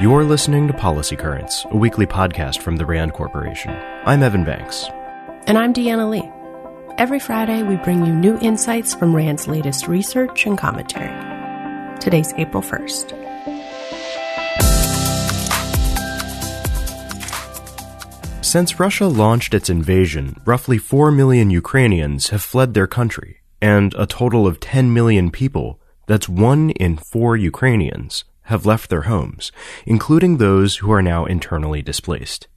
You're listening to Policy Currents, a weekly podcast from the RAND Corporation. I'm Evan Banks. And I'm Deanna Lee. Every Friday, we bring you new insights from RAND's latest research and commentary. Today's April 1st. Since Russia launched its invasion, roughly 4 million Ukrainians have fled their country, and a total of 10 million people, that's one in four Ukrainians, have left their homes, including those who are now internally displaced.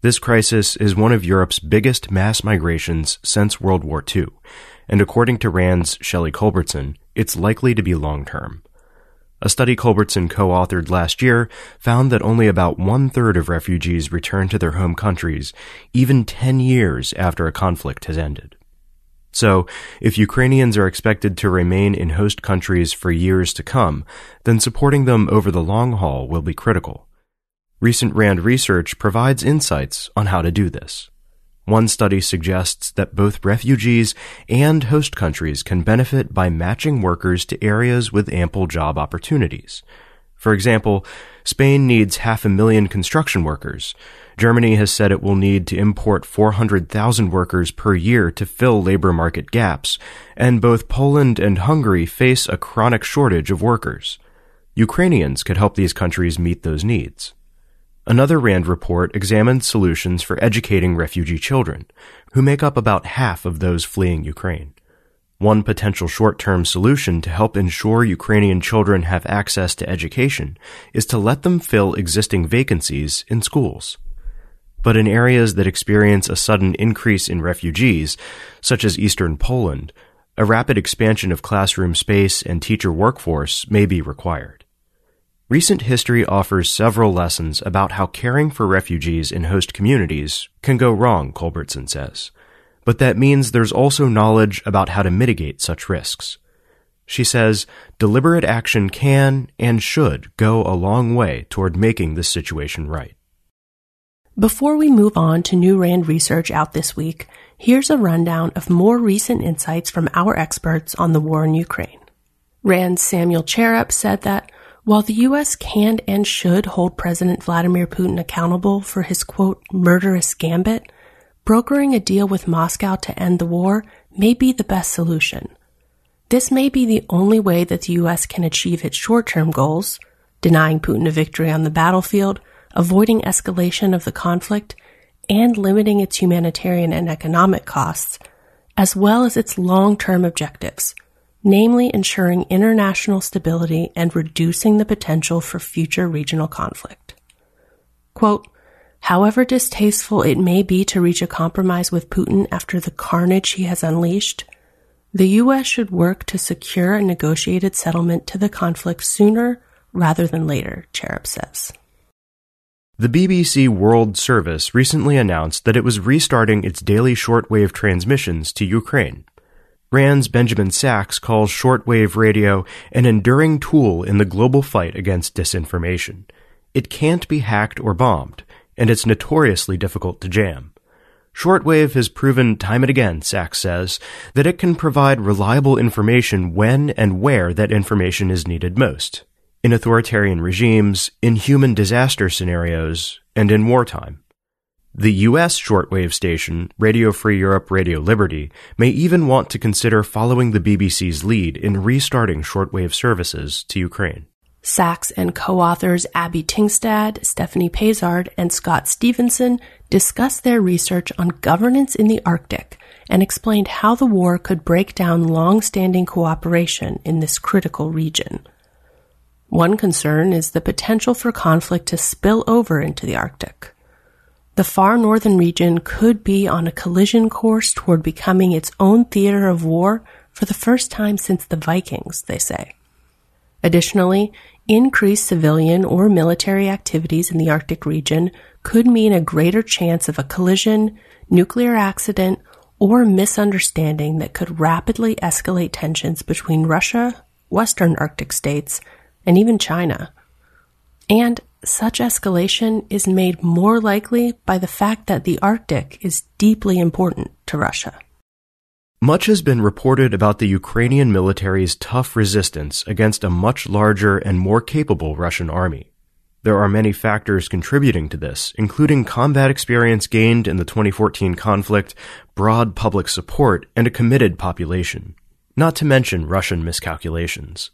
This crisis is one of Europe's biggest mass migrations since World War II, and according to RAND's Shelley Culbertson, it's likely to be long term. A study Culbertson co-authored last year found that only about one third of refugees return to their home countries, even 10 years after a conflict has ended. So, if Ukrainians are expected to remain in host countries for years to come, then supporting them over the long haul will be critical. Recent RAND research provides insights on how to do this. One study suggests that both refugees and host countries can benefit by matching workers to areas with ample job opportunities. For example, Spain needs half a million construction workers, Germany has said it will need to import 400,000 workers per year to fill labor market gaps, and both Poland and Hungary face a chronic shortage of workers. Ukrainians could help these countries meet those needs. Another RAND report examined solutions for educating refugee children, who make up about half of those fleeing Ukraine. One potential short-term solution to help ensure Ukrainian children have access to education is to let them fill existing vacancies in schools. But in areas that experience a sudden increase in refugees, such as eastern Poland, a rapid expansion of classroom space and teacher workforce may be required. Recent history offers several lessons about how caring for refugees in host communities can go wrong, Culbertson says. But that means there's also knowledge about how to mitigate such risks. She says deliberate action can and should go a long way toward making this situation right. Before we move on to new RAND research out this week, here's a rundown of more recent insights from our experts on the war in Ukraine. RAND's Samuel Charap said that while the U.S. can and should hold President Vladimir Putin accountable for his quote, murderous gambit, brokering a deal with Moscow to end the war may be the best solution. This may be the only way that the U.S. can achieve its short-term goals, denying Putin a victory on the battlefield avoiding escalation of the conflict, and limiting its humanitarian and economic costs, as well as its long-term objectives, namely ensuring international stability and reducing the potential for future regional conflict. Quote, However distasteful it may be to reach a compromise with Putin after the carnage he has unleashed, the U.S. should work to secure a negotiated settlement to the conflict sooner rather than later, Charap says. The BBC World Service recently announced that it was restarting its daily shortwave transmissions to Ukraine. RAND's Benjamin Sacks calls shortwave radio an enduring tool in the global fight against disinformation. It can't be hacked or bombed, and it's notoriously difficult to jam. Shortwave has proven time and again, Sacks says, that it can provide reliable information when and where that information is needed most in authoritarian regimes, in human disaster scenarios, and in wartime. The US shortwave station, Radio Free Europe Radio Liberty, may even want to consider following the BBC's lead in restarting shortwave services to Ukraine. Sacks and co-authors Abbie Tingstad, Stephanie Pezard, and Scott Stephenson discussed their research on governance in the Arctic and explained how the war could break down long-standing cooperation in this critical region. One concern is the potential for conflict to spill over into the Arctic. The far northern region could be on a collision course toward becoming its own theater of war for the first time since the Vikings, they say. Additionally, increased civilian or military activities in the Arctic region could mean a greater chance of a collision, nuclear accident, or misunderstanding that could rapidly escalate tensions between Russia, Western Arctic states, and even China. And such escalation is made more likely by the fact that the Arctic is deeply important to Russia. Much has been reported about the Ukrainian military's tough resistance against a much larger and more capable Russian army. There are many factors contributing to this, including combat experience gained in the 2014 conflict, broad public support, and a committed population. Not to mention Russian miscalculations.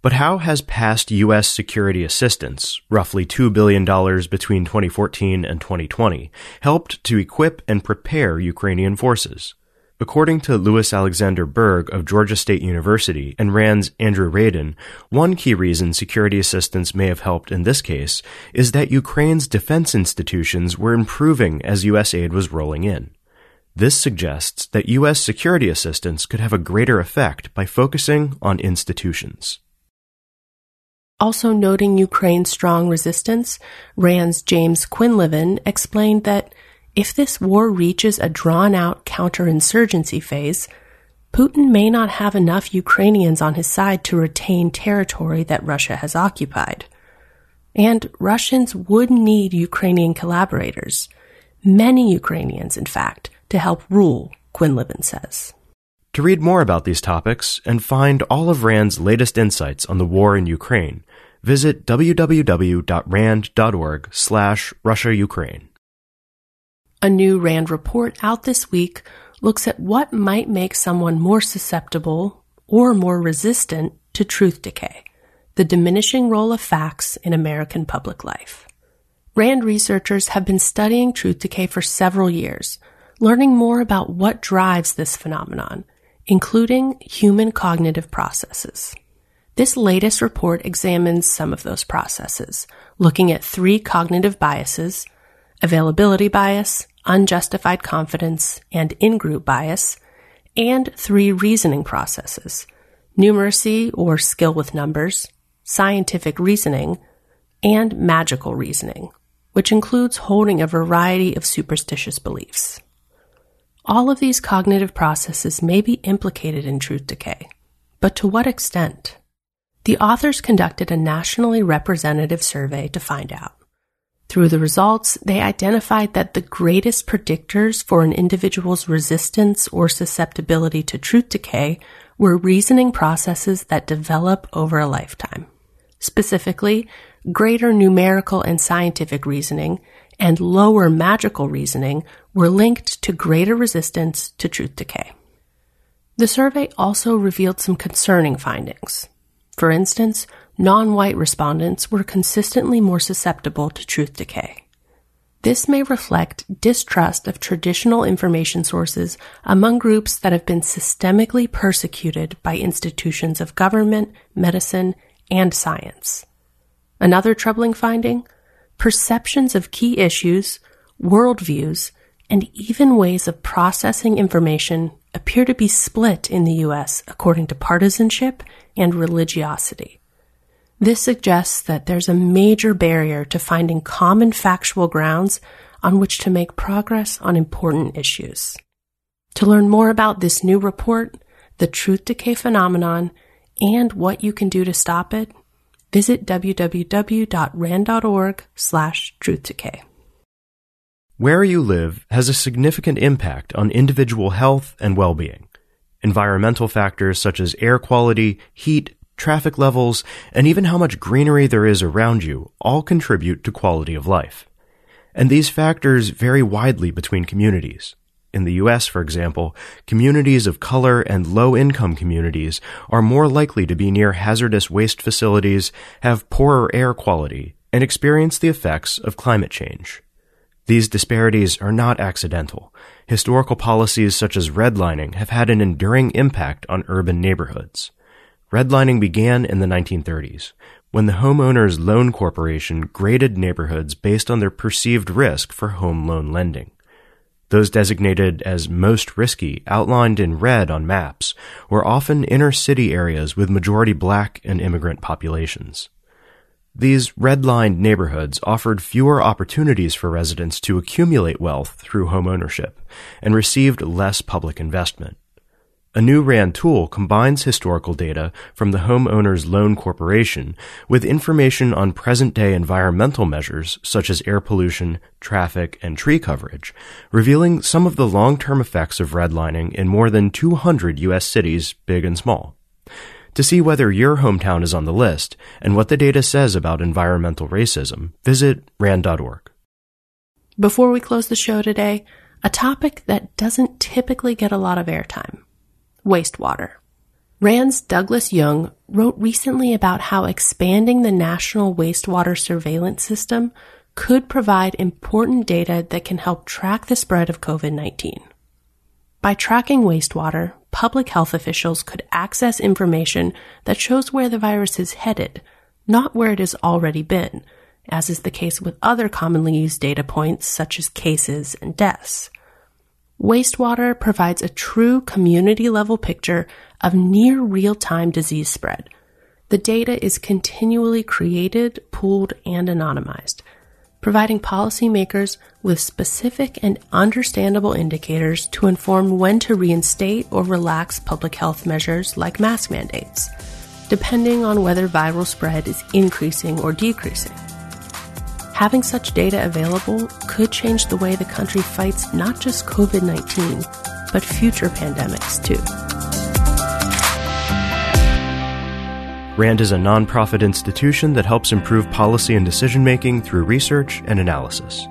But how has past U.S. security assistance, roughly $2 billion between 2014 and 2020, helped to equip and prepare Ukrainian forces? According to Louis-Alexandre Berg of Georgia State University and RAND's Andrew Radin, one key reason security assistance may have helped in this case is that Ukraine's defense institutions were improving as U.S. aid was rolling in. This suggests that U.S. security assistance could have a greater effect by focusing on institutions. Also noting Ukraine's strong resistance, RAND's James Quinlivan explained that if this war reaches a drawn out counterinsurgency phase, Putin may not have enough Ukrainians on his side to retain territory that Russia has occupied. And Russians would need Ukrainian collaborators, many Ukrainians, in fact, to help rule, Quinlivan says. To read more about these topics and find all of RAND's latest insights on the war in Ukraine, visit www.rand.org slash Russia-Ukraine. A new RAND report out this week looks at what might make someone more susceptible or more resistant to truth decay, the diminishing role of facts in American public life. RAND researchers have been studying truth decay for several years, learning more about what drives this phenomenon, including human cognitive processes. This latest report examines some of those processes, looking at three cognitive biases availability bias, unjustified confidence, and in-group bias, and three reasoning processes, numeracy or skill with numbers, scientific reasoning, and magical reasoning, which includes holding a variety of superstitious beliefs. All of these cognitive processes may be implicated in truth decay, but to what extent? The authors conducted a nationally representative survey to find out. Through the results, they identified that the greatest predictors for an individual's resistance or susceptibility to truth decay were reasoning processes that develop over a lifetime. Specifically, greater numerical and scientific reasoning and lower magical reasoning were linked to greater resistance to truth decay. The survey also revealed some concerning findings. For instance, non-white respondents were consistently more susceptible to truth decay. This may reflect distrust of traditional information sources among groups that have been systemically persecuted by institutions of government, medicine, and science. Another troubling finding? Perceptions of key issues, worldviews, and even ways of processing information appear to be split in the U.S. according to partisanship and religiosity. This suggests that there's a major barrier to finding common factual grounds on which to make progress on important issues. To learn more about this new report, the truth decay phenomenon, and what you can do to stop it, visit www.rand.org slash truth decay. Where you live has a significant impact on individual health and well-being. Environmental factors such as air quality, heat, traffic levels, and even how much greenery there is around you all contribute to quality of life. And these factors vary widely between communities. In the US, for example, communities of color and low income communities are more likely to be near hazardous waste facilities, have poorer air quality, and experience the effects of climate change. These disparities are not accidental. Historical policies such as redlining have had an enduring impact on urban neighborhoods. Redlining began in the 1930s, when the Homeowners Loan Corporation graded neighborhoods based on their perceived risk for home loan lending. Those designated as most risky, outlined in red on maps, were often inner city areas with majority black and immigrant populations. These redlined neighborhoods offered fewer opportunities for residents to accumulate wealth through home ownership and received less public investment. A new RAND tool combines historical data from the Homeowners Loan Corporation with information on present day environmental measures such as air pollution, traffic, and tree coverage, revealing some of the long term effects of redlining in more than 200 U.S. cities, big and small. To see whether your hometown is on the list and what the data says about environmental racism, visit RAND.org. Before we close the show today, a topic that doesn't typically get a lot of airtime wastewater. RAND's Douglas Yeung wrote recently about how expanding the national wastewater surveillance system could provide important data that can help track the spread of COVID 19. By tracking wastewater, public health officials could access information that shows where the virus is headed, not where it has already been, as is the case with other commonly used data points such as cases and deaths. Wastewater provides a true community level picture of near real time disease spread. The data is continually created, pooled, and anonymized, providing policymakers with specific and understandable indicators to inform when to reinstate or relax public health measures like mask mandates, depending on whether viral spread is increasing or decreasing. Having such data available could change the way the country fights not just COVID 19, but future pandemics too. RAND is a nonprofit institution that helps improve policy and decision making through research and analysis.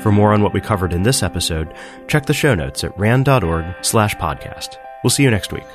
For more on what we covered in this episode, check the show notes at rand.org slash podcast. We'll see you next week.